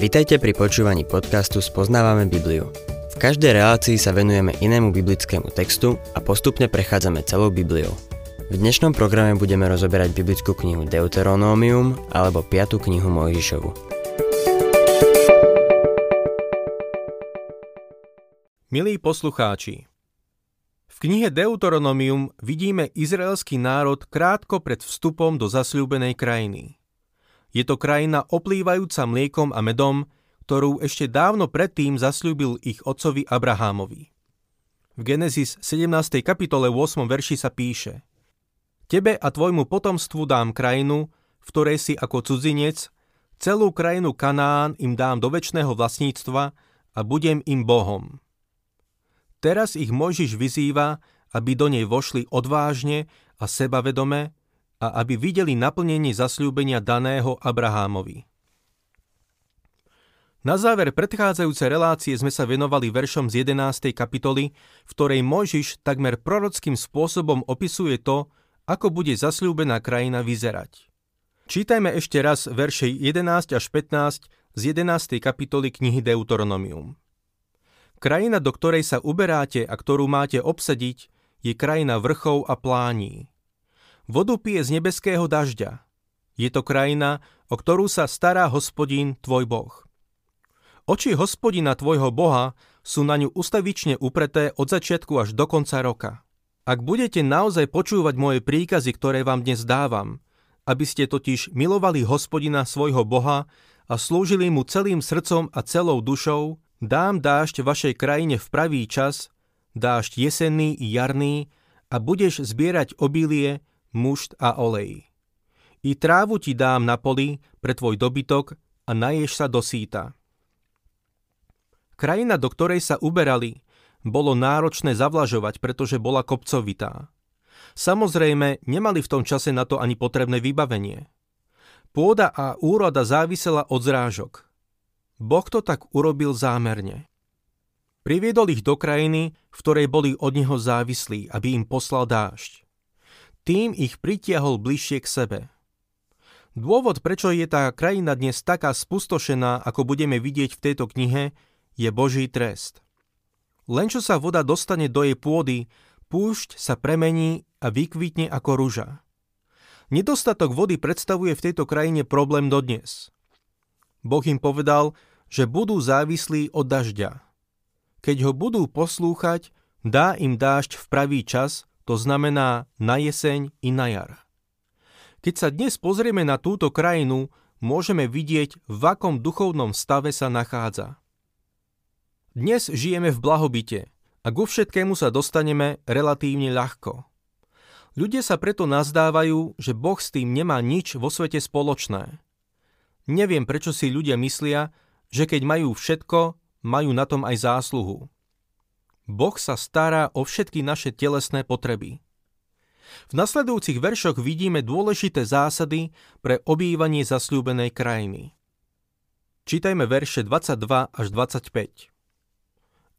Vitajte pri počúvaní podcastu Spoznávame Bibliu. V každej relácii sa venujeme inému biblickému textu a postupne prechádzame celou Bibliou. V dnešnom programe budeme rozoberať biblickú knihu Deuteronómium alebo 5. knihu Mojžišovu. Milí poslucháči, v knihe Deuteronomium vidíme izraelský národ krátko pred vstupom do zasľúbenej krajiny. Je to krajina oplývajúca mliekom a medom, ktorú ešte dávno predtým zasľúbil ich otcovi Abrahámovi. V Genesis 17. kapitole 8. verši sa píše Tebe a tvojmu potomstvu dám krajinu, v ktorej si ako cudzinec, celú krajinu Kanán im dám do väčšného vlastníctva a budem im Bohom. Teraz ich Mojžiš vyzýva, aby do nej vošli odvážne a sebavedome a aby videli naplnenie zasľúbenia daného Abrahámovi. Na záver predchádzajúcej relácie sme sa venovali veršom z 11. kapitoly, v ktorej Mojžiš takmer prorockým spôsobom opisuje to, ako bude zasľúbená krajina vyzerať. Čítajme ešte raz verše 11 až 15 z 11. kapitoly knihy Deuteronomium. Krajina, do ktorej sa uberáte a ktorú máte obsadiť, je krajina vrchov a plání. Vodu pije z nebeského dažďa. Je to krajina, o ktorú sa stará hospodín, tvoj boh. Oči hospodina tvojho boha sú na ňu ustavične upreté od začiatku až do konca roka. Ak budete naozaj počúvať moje príkazy, ktoré vám dnes dávam, aby ste totiž milovali hospodina svojho boha a slúžili mu celým srdcom a celou dušou, dám dážď vašej krajine v pravý čas, dážď jesenný i jarný, a budeš zbierať obilie mušt a olej. I trávu ti dám na poli pre tvoj dobytok a naješ sa do síta. Krajina, do ktorej sa uberali, bolo náročné zavlažovať, pretože bola kopcovitá. Samozrejme, nemali v tom čase na to ani potrebné vybavenie. Pôda a úroda závisela od zrážok. Boh to tak urobil zámerne. Priviedol ich do krajiny, v ktorej boli od neho závislí, aby im poslal dážď. Tým ich pritiahol bližšie k sebe. Dôvod, prečo je tá krajina dnes taká spustošená, ako budeme vidieť v tejto knihe, je Boží trest. Len čo sa voda dostane do jej pôdy, púšť sa premení a vykvitne ako ruža. Nedostatok vody predstavuje v tejto krajine problém dodnes. Boh im povedal, že budú závislí od dažďa. Keď ho budú poslúchať, dá im dážď v pravý čas to znamená na jeseň i na jar. Keď sa dnes pozrieme na túto krajinu, môžeme vidieť, v akom duchovnom stave sa nachádza. Dnes žijeme v blahobite a ku všetkému sa dostaneme relatívne ľahko. Ľudia sa preto nazdávajú, že Boh s tým nemá nič vo svete spoločné. Neviem, prečo si ľudia myslia, že keď majú všetko, majú na tom aj zásluhu. Boh sa stará o všetky naše telesné potreby. V nasledujúcich veršoch vidíme dôležité zásady pre obývanie zasľúbenej krajiny. Čítajme verše 22 až 25.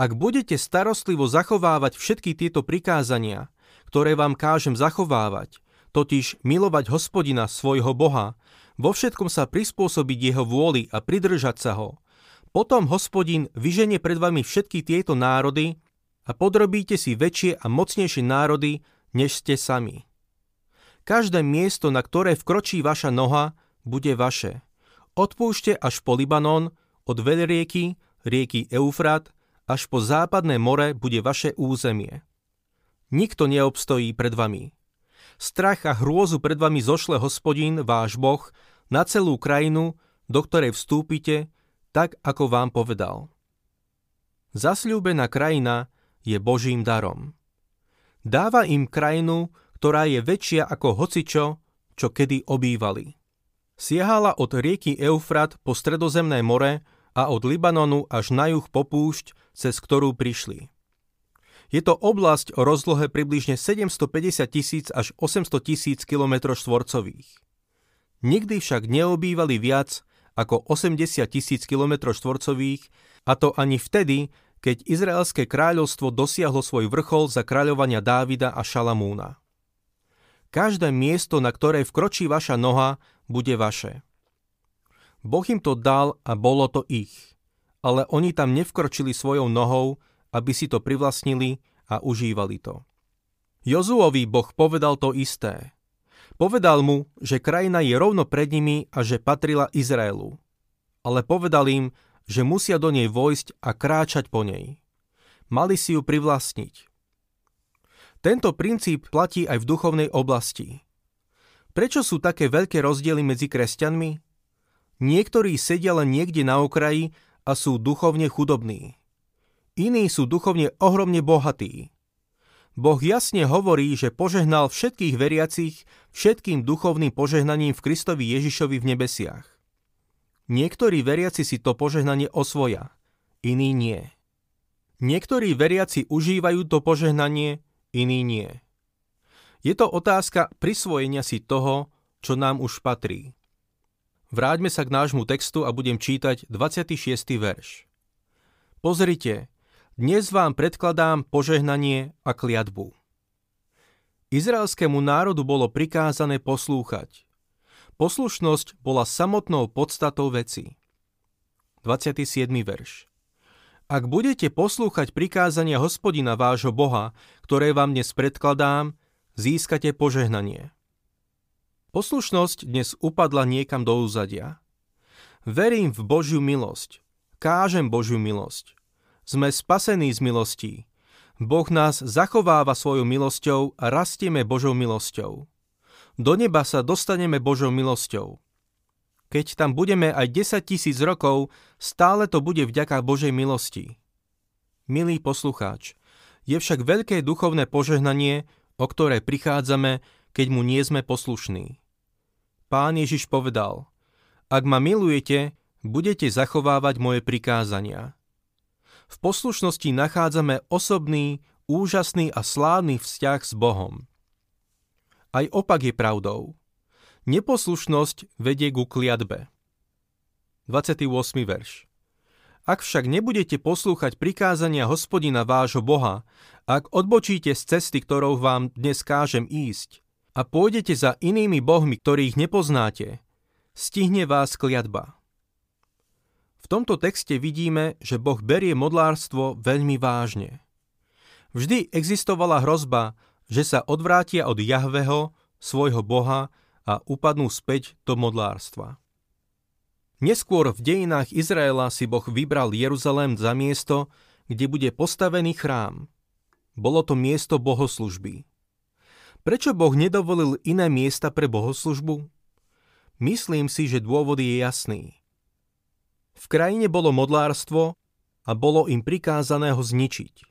Ak budete starostlivo zachovávať všetky tieto prikázania, ktoré vám kážem zachovávať, totiž milovať hospodina svojho Boha, vo všetkom sa prispôsobiť jeho vôli a pridržať sa ho, potom hospodin vyženie pred vami všetky tieto národy a podrobíte si väčšie a mocnejšie národy, než ste sami. Každé miesto, na ktoré vkročí vaša noha, bude vaše. Odpúšte až po Libanon, od veľrieky, rieky Eufrat, až po západné more bude vaše územie. Nikto neobstojí pred vami. Strach a hrôzu pred vami zošle hospodín, váš Boh, na celú krajinu, do ktorej vstúpite, tak ako vám povedal. Zasľúbená krajina je Božím darom. Dáva im krajinu, ktorá je väčšia ako hocičo, čo kedy obývali. Siehala od rieky Eufrat po stredozemné more a od Libanonu až na juh po púšť, cez ktorú prišli. Je to oblasť o rozlohe približne 750 tisíc až 800 tisíc km štvorcových. Nikdy však neobývali viac ako 80 tisíc km štvorcových, a to ani vtedy, keď Izraelské kráľovstvo dosiahlo svoj vrchol za kráľovania Dávida a Šalamúna. Každé miesto, na ktoré vkročí vaša noha, bude vaše. Boh im to dal a bolo to ich. Ale oni tam nevkročili svojou nohou, aby si to privlastnili a užívali to. Jozuovi Boh povedal to isté. Povedal mu, že krajina je rovno pred nimi a že patrila Izraelu. Ale povedal im, že musia do nej vojsť a kráčať po nej. Mali si ju privlastniť. Tento princíp platí aj v duchovnej oblasti. Prečo sú také veľké rozdiely medzi kresťanmi? Niektorí sedia len niekde na okraji a sú duchovne chudobní. Iní sú duchovne ohromne bohatí. Boh jasne hovorí, že požehnal všetkých veriacich všetkým duchovným požehnaním v Kristovi Ježišovi v nebesiach. Niektorí veriaci si to požehnanie osvoja, iní nie. Niektorí veriaci užívajú to požehnanie, iní nie. Je to otázka prisvojenia si toho, čo nám už patrí. Vráťme sa k nášmu textu a budem čítať 26. verš. Pozrite, dnes vám predkladám požehnanie a kliatbu. Izraelskému národu bolo prikázané poslúchať. Poslušnosť bola samotnou podstatou veci. 27. verš. Ak budete poslúchať prikázania hospodina vášho Boha, ktoré vám dnes predkladám, získate požehnanie. Poslušnosť dnes upadla niekam do úzadia. Verím v Božiu milosť. Kážem Božiu milosť. Sme spasení z milostí. Boh nás zachováva svojou milosťou a rastieme Božou milosťou. Do neba sa dostaneme Božou milosťou. Keď tam budeme aj 10 tisíc rokov, stále to bude vďaka Božej milosti. Milý poslucháč, je však veľké duchovné požehnanie, o ktoré prichádzame, keď mu nie sme poslušní. Pán Ježiš povedal, ak ma milujete, budete zachovávať moje prikázania. V poslušnosti nachádzame osobný, úžasný a slávny vzťah s Bohom. Aj opak je pravdou. Neposlušnosť vedie ku kliatbe. 28. verš. Ak však nebudete poslúchať prikázania hospodina vášho Boha, ak odbočíte z cesty, ktorou vám dnes kážem ísť, a pôjdete za inými bohmi, ktorých nepoznáte, stihne vás kliatba tomto texte vidíme, že Boh berie modlárstvo veľmi vážne. Vždy existovala hrozba, že sa odvrátia od Jahveho, svojho Boha a upadnú späť do modlárstva. Neskôr v dejinách Izraela si Boh vybral Jeruzalém za miesto, kde bude postavený chrám. Bolo to miesto bohoslužby. Prečo Boh nedovolil iné miesta pre bohoslužbu? Myslím si, že dôvod je jasný. V krajine bolo modlárstvo a bolo im prikázané ho zničiť.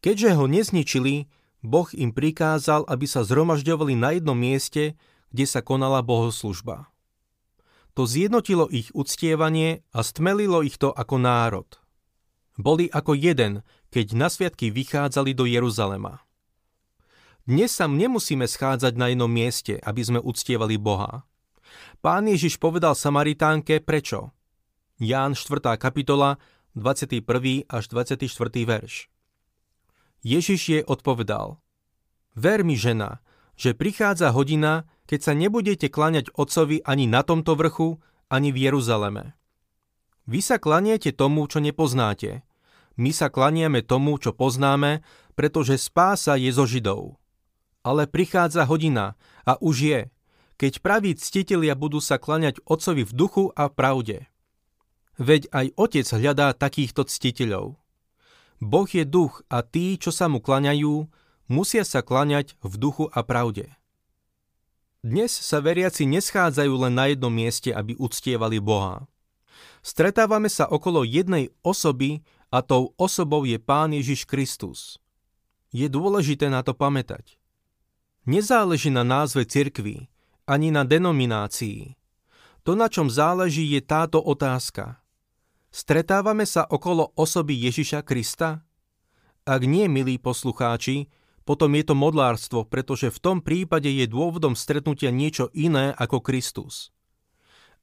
Keďže ho nezničili, Boh im prikázal, aby sa zhromažďovali na jednom mieste, kde sa konala bohoslužba. To zjednotilo ich uctievanie a stmelilo ich to ako národ. Boli ako jeden, keď na sviatky vychádzali do Jeruzalema. Dnes sa nemusíme schádzať na jednom mieste, aby sme uctievali Boha. Pán Ježiš povedal Samaritánke prečo. Ján 4. kapitola, 21. až 24. verš. Ježiš jej odpovedal, Ver mi, žena, že prichádza hodina, keď sa nebudete klaňať otcovi ani na tomto vrchu, ani v Jeruzaleme. Vy sa klaniete tomu, čo nepoznáte. My sa klaniame tomu, čo poznáme, pretože spása je zo Židov. Ale prichádza hodina, a už je, keď praví ctitelia budú sa klaňať otcovi v duchu a pravde. Veď aj Otec hľadá takýchto ctiteľov. Boh je duch a tí, čo sa mu klaňajú, musia sa klaňať v duchu a pravde. Dnes sa veriaci neschádzajú len na jednom mieste, aby uctievali Boha. Stretávame sa okolo jednej osoby a tou osobou je Pán Ježiš Kristus. Je dôležité na to pamätať. Nezáleží na názve cirkvy, ani na denominácii. To, na čom záleží, je táto otázka. Stretávame sa okolo osoby Ježiša Krista? Ak nie, milí poslucháči, potom je to modlárstvo, pretože v tom prípade je dôvodom stretnutia niečo iné ako Kristus.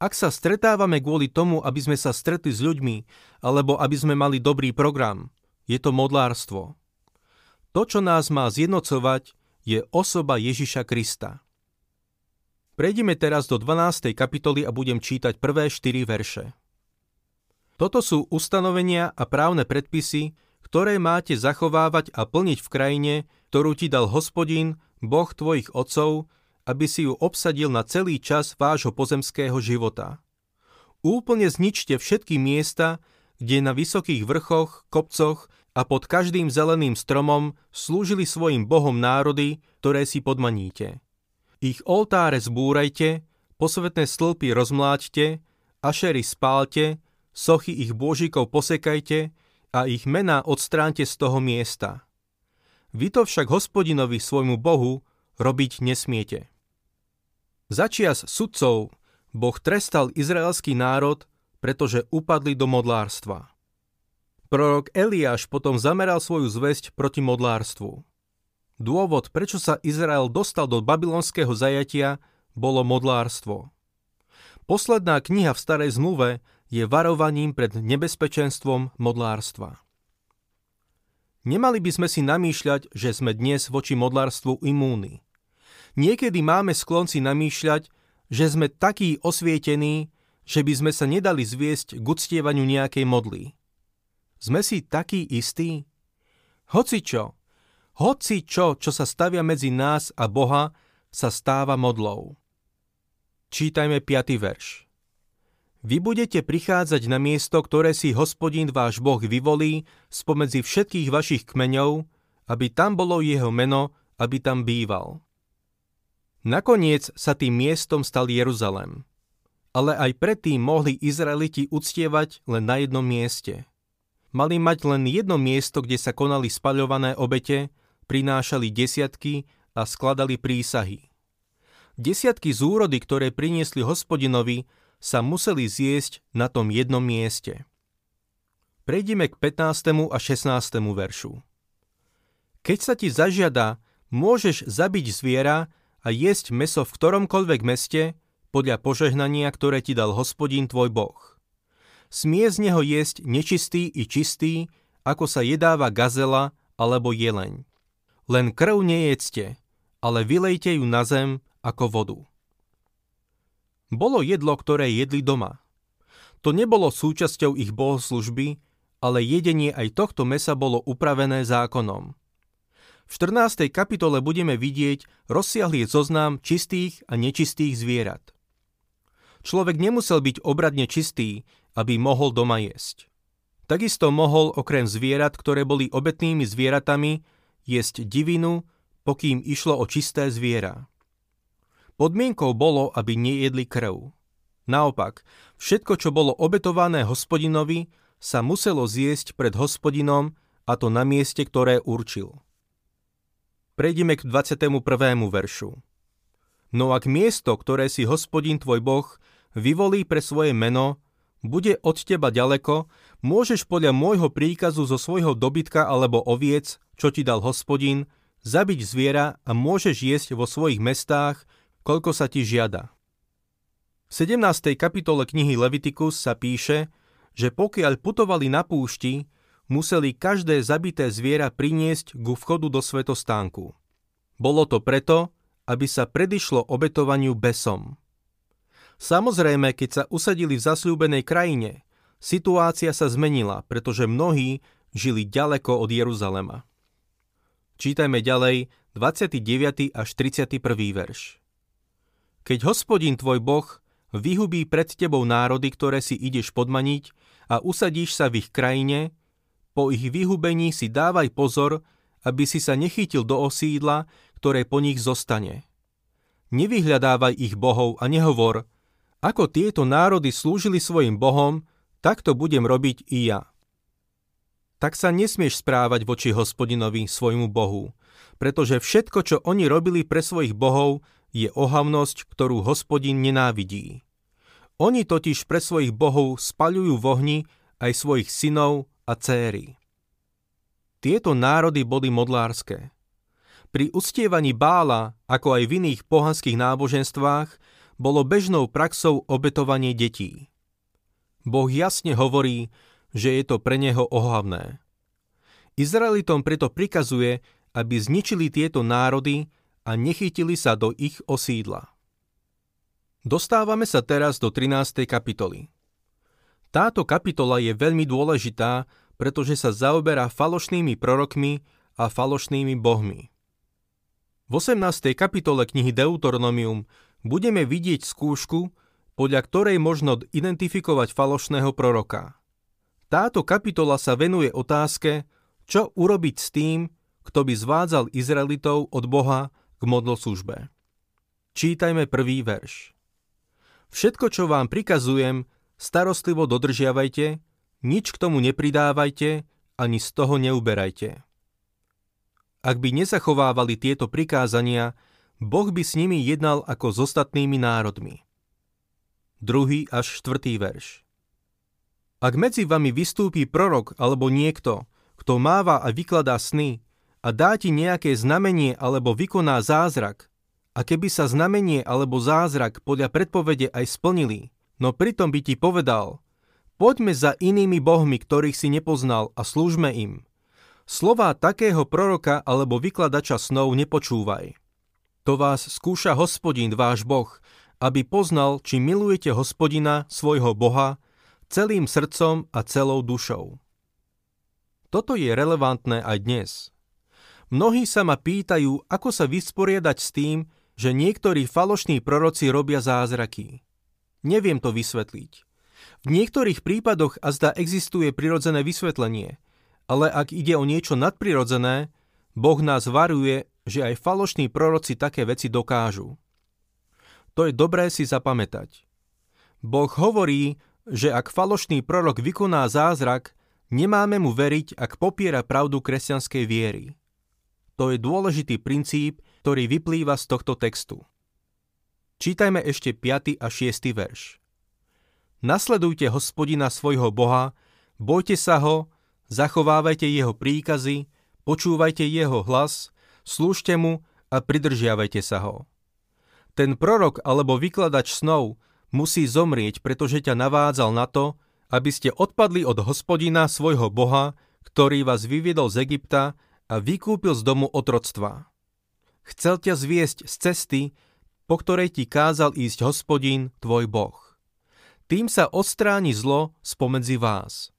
Ak sa stretávame kvôli tomu, aby sme sa stretli s ľuďmi, alebo aby sme mali dobrý program, je to modlárstvo. To, čo nás má zjednocovať, je osoba Ježiša Krista. Prejdime teraz do 12. kapitoly a budem čítať prvé 4 verše. Toto sú ustanovenia a právne predpisy, ktoré máte zachovávať a plniť v krajine, ktorú ti dal hospodin, Boh tvojich otcov, aby si ju obsadil na celý čas vášho pozemského života. Úplne zničte všetky miesta, kde na vysokých vrchoch, kopcoch a pod každým zeleným stromom slúžili svojim bohom národy, ktoré si podmaníte. Ich oltáre zbúrajte, posvetné stĺpy rozmláďte, ašery spálte, sochy ich bôžikov posekajte a ich mená odstránte z toho miesta. Vy to však hospodinovi svojmu Bohu robiť nesmiete. Začias sudcov Boh trestal izraelský národ, pretože upadli do modlárstva. Prorok Eliáš potom zameral svoju zväzť proti modlárstvu. Dôvod, prečo sa Izrael dostal do babylonského zajatia, bolo modlárstvo. Posledná kniha v starej zmluve je varovaním pred nebezpečenstvom modlárstva. Nemali by sme si namýšľať, že sme dnes voči modlárstvu imúni. Niekedy máme sklon si namýšľať, že sme takí osvietení, že by sme sa nedali zviesť k uctievaniu nejakej modly. Sme si takí istí? Hoci čo, hoci čo, čo sa stavia medzi nás a Boha, sa stáva modlou. Čítajme 5. verš. Vy budete prichádzať na miesto, ktoré si hospodín váš Boh vyvolí spomedzi všetkých vašich kmeňov, aby tam bolo jeho meno, aby tam býval. Nakoniec sa tým miestom stal Jeruzalem. Ale aj predtým mohli Izraeliti uctievať len na jednom mieste. Mali mať len jedno miesto, kde sa konali spaľované obete, prinášali desiatky a skladali prísahy. Desiatky zúrody, ktoré priniesli hospodinovi, sa museli zjesť na tom jednom mieste. Prejdime k 15. a 16. veršu. Keď sa ti zažiada, môžeš zabiť zviera a jesť meso v ktoromkoľvek meste podľa požehnania, ktoré ti dal hospodin tvoj boh. Smie z neho jesť nečistý i čistý, ako sa jedáva gazela alebo jeleň. Len krv nejedzte, ale vylejte ju na zem ako vodu. Bolo jedlo, ktoré jedli doma. To nebolo súčasťou ich bohoslužby, ale jedenie aj tohto mesa bolo upravené zákonom. V 14. kapitole budeme vidieť rozsiahlý zoznam čistých a nečistých zvierat. Človek nemusel byť obradne čistý, aby mohol doma jesť. Takisto mohol okrem zvierat, ktoré boli obetnými zvieratami, jesť divinu, pokým išlo o čisté zviera. Podmienkou bolo, aby nejedli krv. Naopak, všetko, čo bolo obetované hospodinovi, sa muselo zjesť pred hospodinom a to na mieste, ktoré určil. Prejdime k 21. veršu. No ak miesto, ktoré si hospodin tvoj boh vyvolí pre svoje meno, bude od teba ďaleko, môžeš podľa môjho príkazu zo svojho dobytka alebo oviec, čo ti dal hospodin, zabiť zviera a môžeš jesť vo svojich mestách, koľko sa ti žiada. V 17. kapitole knihy Levitikus sa píše, že pokiaľ putovali na púšti, museli každé zabité zviera priniesť ku vchodu do svetostánku. Bolo to preto, aby sa predišlo obetovaniu besom. Samozrejme, keď sa usadili v zasľúbenej krajine, situácia sa zmenila, pretože mnohí žili ďaleko od Jeruzalema. Čítajme ďalej 29. až 31. verš. Keď hospodin tvoj boh vyhubí pred tebou národy, ktoré si ideš podmaniť a usadíš sa v ich krajine, po ich vyhubení si dávaj pozor, aby si sa nechytil do osídla, ktoré po nich zostane. Nevyhľadávaj ich bohov a nehovor, ako tieto národy slúžili svojim bohom, tak to budem robiť i ja. Tak sa nesmieš správať voči hospodinovi, svojmu bohu, pretože všetko, čo oni robili pre svojich bohov, je ohavnosť, ktorú hospodin nenávidí. Oni totiž pre svojich bohov spaľujú v ohni aj svojich synov a céry. Tieto národy boli modlárske. Pri uctievaní bála, ako aj v iných pohanských náboženstvách, bolo bežnou praxou obetovanie detí. Boh jasne hovorí, že je to pre neho ohavné. Izraelitom preto prikazuje, aby zničili tieto národy a nechytili sa do ich osídla. Dostávame sa teraz do 13. kapitoly. Táto kapitola je veľmi dôležitá, pretože sa zaoberá falošnými prorokmi a falošnými bohmi. V 18. kapitole knihy Deuteronomium budeme vidieť skúšku, podľa ktorej možno identifikovať falošného proroka. Táto kapitola sa venuje otázke, čo urobiť s tým, kto by zvádzal Izraelitov od Boha k modloslužbe. Čítajme prvý verš. Všetko, čo vám prikazujem, starostlivo dodržiavajte, nič k tomu nepridávajte, ani z toho neuberajte. Ak by nezachovávali tieto prikázania, Boh by s nimi jednal ako s ostatnými národmi. Druhý až štvrtý verš. Ak medzi vami vystúpi prorok alebo niekto, kto máva a vykladá sny a dá ti nejaké znamenie alebo vykoná zázrak, a keby sa znamenie alebo zázrak podľa predpovede aj splnili, no pritom by ti povedal, poďme za inými bohmi, ktorých si nepoznal a slúžme im. Slová takého proroka alebo vykladača snov nepočúvaj. To vás skúša hospodin váš boh, aby poznal, či milujete hospodina, svojho boha, celým srdcom a celou dušou. Toto je relevantné aj dnes. Mnohí sa ma pýtajú, ako sa vysporiadať s tým, že niektorí falošní proroci robia zázraky. Neviem to vysvetliť. V niektorých prípadoch azda existuje prirodzené vysvetlenie, ale ak ide o niečo nadprirodzené, Boh nás varuje, že aj falošní proroci také veci dokážu. To je dobré si zapamätať. Boh hovorí, že ak falošný prorok vykoná zázrak, nemáme mu veriť, ak popiera pravdu kresťanskej viery. To je dôležitý princíp, ktorý vyplýva z tohto textu. Čítajme ešte 5. a 6. verš. Nasledujte hospodina svojho Boha, bojte sa ho, zachovávajte jeho príkazy, počúvajte jeho hlas, slúžte mu a pridržiavajte sa ho. Ten prorok alebo vykladač snov musí zomrieť, pretože ťa navádzal na to, aby ste odpadli od hospodina svojho Boha, ktorý vás vyviedol z Egypta a vykúpil z domu otroctva. Chcel ťa zviesť z cesty, po ktorej ti kázal ísť hospodín, tvoj Boh. Tým sa odstráni zlo spomedzi vás.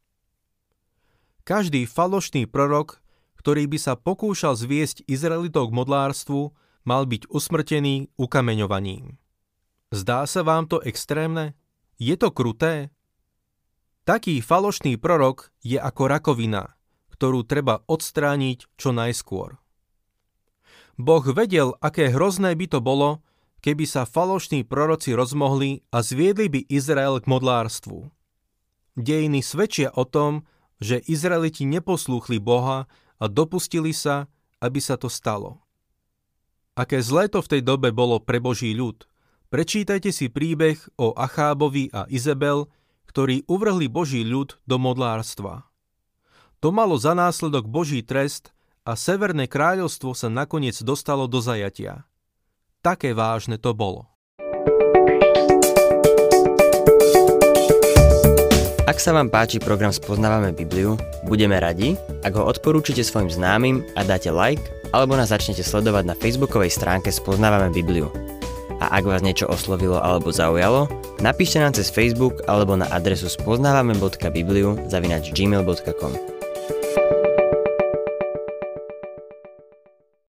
Každý falošný prorok, ktorý by sa pokúšal zviesť Izraelitov k modlárstvu, mal byť usmrtený ukameňovaním. Zdá sa vám to extrémne? Je to kruté? Taký falošný prorok je ako rakovina – ktorú treba odstrániť čo najskôr. Boh vedel, aké hrozné by to bolo, keby sa falošní proroci rozmohli a zviedli by Izrael k modlárstvu. Dejiny svedčia o tom, že Izraeliti neposlúchli Boha a dopustili sa, aby sa to stalo. Aké zlé to v tej dobe bolo pre Boží ľud, prečítajte si príbeh o Achábovi a Izabel, ktorí uvrhli Boží ľud do modlárstva. To malo za následok Boží trest a Severné kráľovstvo sa nakoniec dostalo do zajatia. Také vážne to bolo. Ak sa vám páči program Spoznávame Bibliu, budeme radi, ak ho odporúčite svojim známym a dáte like, alebo nás začnete sledovať na facebookovej stránke Spoznávame Bibliu. A ak vás niečo oslovilo alebo zaujalo, napíšte nám cez Facebook alebo na adresu spoznávame.bibliu zavinač gmail.com.